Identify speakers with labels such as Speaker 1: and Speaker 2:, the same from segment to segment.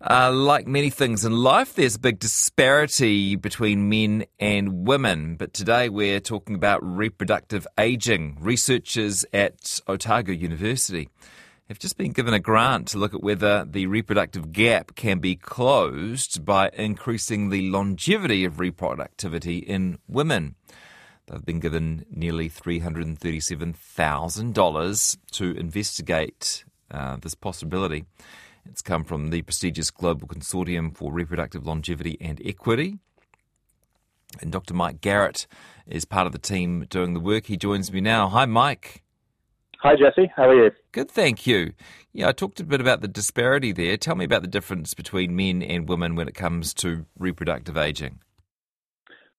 Speaker 1: Uh, like many things in life, there's a big disparity between men and women. But today we're talking about reproductive aging. Researchers at Otago University have just been given a grant to look at whether the reproductive gap can be closed by increasing the longevity of reproductivity in women. They've been given nearly $337,000 to investigate uh, this possibility. It's come from the prestigious Global Consortium for Reproductive Longevity and Equity. And Dr. Mike Garratt is part of the team doing the work. He joins me now. Hi, Mike.
Speaker 2: Hi, Jesse. How are you?
Speaker 1: Good, thank you. Yeah, I talked a bit about the disparity there. Tell me about the difference between men and women when it comes to reproductive aging.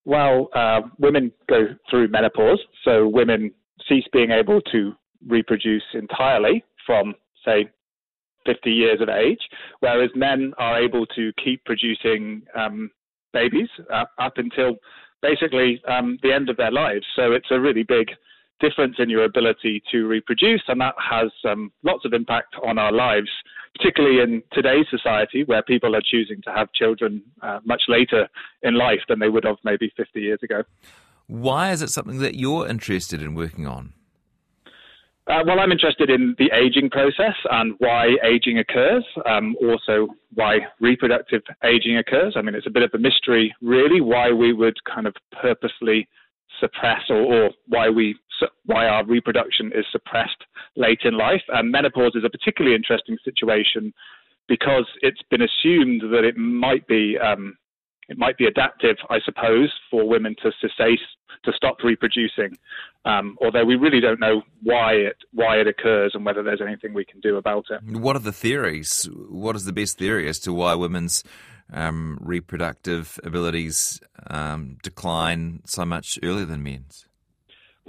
Speaker 2: Well, uh, women go through menopause, so women cease being able to reproduce entirely from, say, 50 years of age, whereas men are able to keep producing um, babies up, up, until basically um, the end of their lives. So it's a really big difference in your ability to reproduce, and that has um, lots of impact on our lives, particularly in today's society where people are choosing to have children uh, much later in life than they would have maybe 50 years ago.
Speaker 1: Why is it something that you're interested in working on?
Speaker 2: Uh, well, I'm interested in the aging process and why aging occurs, um, also why reproductive aging occurs. I mean, it's a bit of a mystery, really, why we would kind of purposely suppress or, or why we why our reproduction is suppressed late in life. And menopause is a particularly interesting situation because it's been assumed that it might be um, it might be adaptive, I suppose, for women to cessate, to stop reproducing. Um, although we really don't know why it why it occurs and whether there's anything we can do about it.
Speaker 1: What are the theories? What is the best theory as to why women's um, reproductive abilities um, decline so much earlier than men's?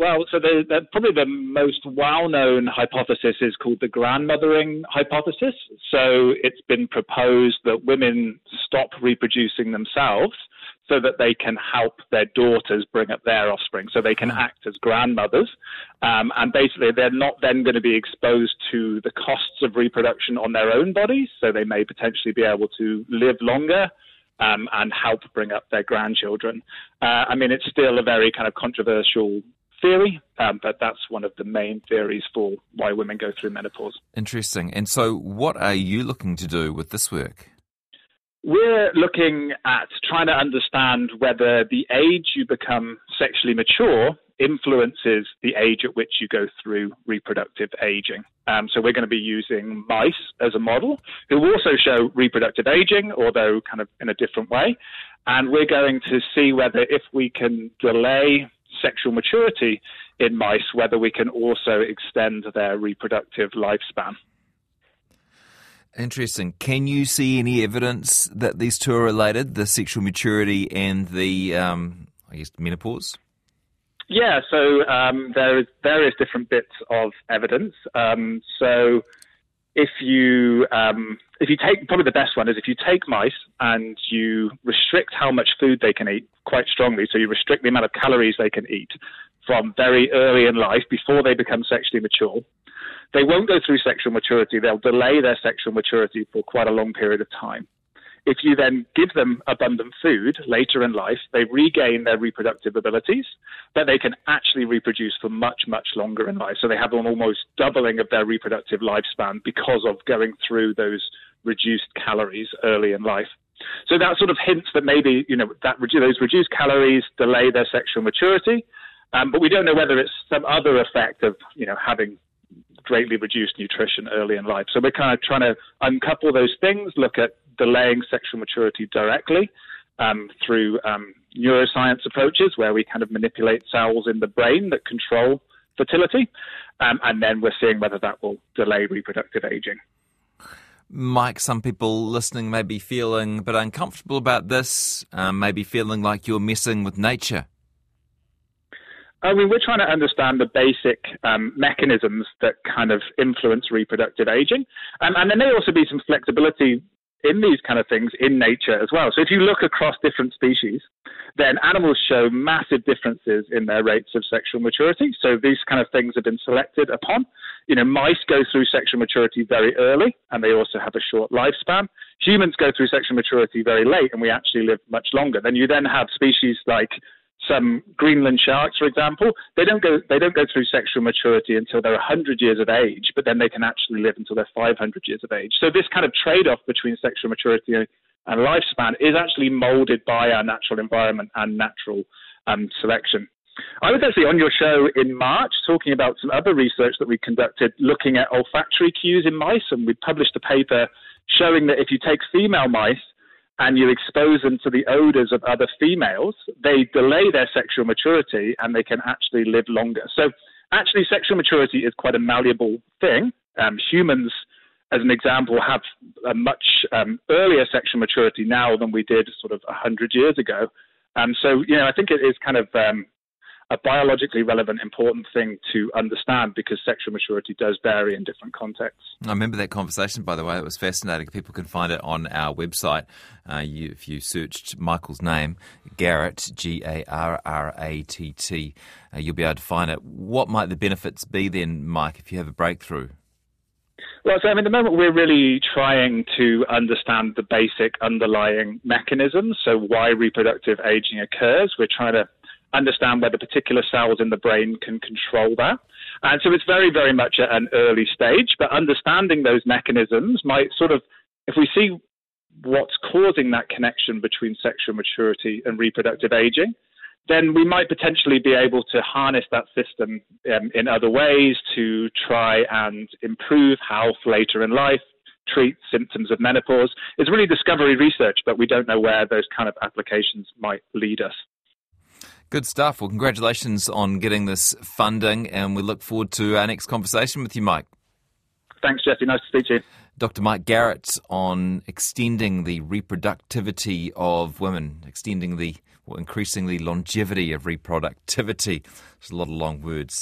Speaker 2: Well, so the, the, probably the most well-known hypothesis is called the grandmothering hypothesis. So it's been proposed that women stop reproducing themselves so that they can help their daughters bring up their offspring, so they can hmm. act as grandmothers. Um, and basically, they're not then going to be exposed to the costs of reproduction on their own bodies, so they may potentially be able to live longer. Um, and help bring up their grandchildren. Uh, I mean, it's still a very kind of controversial theory, um, but that's one of the main theories for why women go through menopause.
Speaker 1: Interesting. And so, what are you looking to do with this work?
Speaker 2: We're looking at trying to understand whether the age you become sexually mature influences the age at which you go through reproductive aging. Um, so we're going to be using mice as a model who also show reproductive aging, although kind of in a different way. And we're going to see whether if we can delay sexual maturity in mice, whether we can also extend their reproductive lifespan.
Speaker 1: Interesting. Can you see any evidence that these two are related, the sexual maturity and the, um, I guess, menopause?
Speaker 2: Yeah, so um, there are various different bits of evidence. Um, so if you um, if you take probably the best one is if you take mice and you restrict how much food they can eat quite strongly, so you restrict the amount of calories they can eat from very early in life before they become sexually mature. They won't go through sexual maturity. They'll delay their sexual maturity for quite a long period of time. If you then give them abundant food later in life, they regain their reproductive abilities, but they can actually reproduce for much, much longer in life. So they have an almost doubling of their reproductive lifespan because of going through those reduced calories early in life. So that sort of hints that maybe you know that those reduced calories delay their sexual maturity, um, but we don't know whether it's some other effect of you know having greatly reduced nutrition early in life. So we're kind of trying to uncouple those things, look at delaying sexual maturity directly um, through um, neuroscience approaches where we kind of manipulate cells in the brain that control fertility. Um, and then we're seeing whether that will delay reproductive aging.
Speaker 1: Mike, some people listening may be feeling a bit uncomfortable about this, um, maybe feeling like you're messing with nature.
Speaker 2: I mean, we're trying to understand the basic um, mechanisms that kind of influence reproductive aging. Um, and there may also be some flexibility in these kind of things in nature as well. So if you look across different species, then animals show massive differences in their rates of sexual maturity. So these kind of things have been selected upon. You know, mice go through sexual maturity very early, and they also have a short lifespan. Humans go through sexual maturity very late, and we actually live much longer. Then you then have species like some Greenland sharks, for example, they don't go they don't go through sexual maturity until they're 100 years of age, but then they can actually live until they're 500 years of age. So this kind of trade-off between sexual maturity and lifespan is actually molded by our natural environment and natural um, selection. I was actually on your show in March talking about some other research that we conducted looking at olfactory cues in mice, and we published a paper showing that if you take female mice and you expose them to the odors of other females, they delay their sexual maturity and they can actually live longer. So, actually, sexual maturity is quite a malleable thing. Um, humans, as an example, have a much um, earlier sexual maturity now than we did sort of 100 years ago. Um, so, you know, I think it is kind of um, a biologically relevant, important thing to understand because sexual maturity does vary in different contexts.
Speaker 1: I remember that conversation, by the way. It was fascinating. People can find it on our website. Uh, you, if you searched Michael's name, Garratt, G A R R A T T, uh, you'll be able to find it. What might the benefits be then, Mike, if you have a breakthrough?
Speaker 2: Well, so I mean, at the moment we're really trying to understand the basic underlying mechanisms. So why reproductive aging occurs. We're trying to understand whether particular cells in the brain can control that. And so it's very, very much at an early stage, but understanding those mechanisms might sort of, if we see what's causing that connection between sexual maturity and reproductive aging, then we might potentially be able to harness that system um, in other ways to try and improve health later in life, treat symptoms of menopause. It's really discovery research, but we don't know where those kind of applications might lead us.
Speaker 1: Good stuff. Well, congratulations on getting this funding, and we look forward to our next conversation with you, Mike.
Speaker 2: Thanks, Jesse. Nice to speak to you.
Speaker 1: Dr. Mike Garratt on extending the reproductivity of women, extending the, well, increasingly longevity of reproductivity. There's a lot of long words.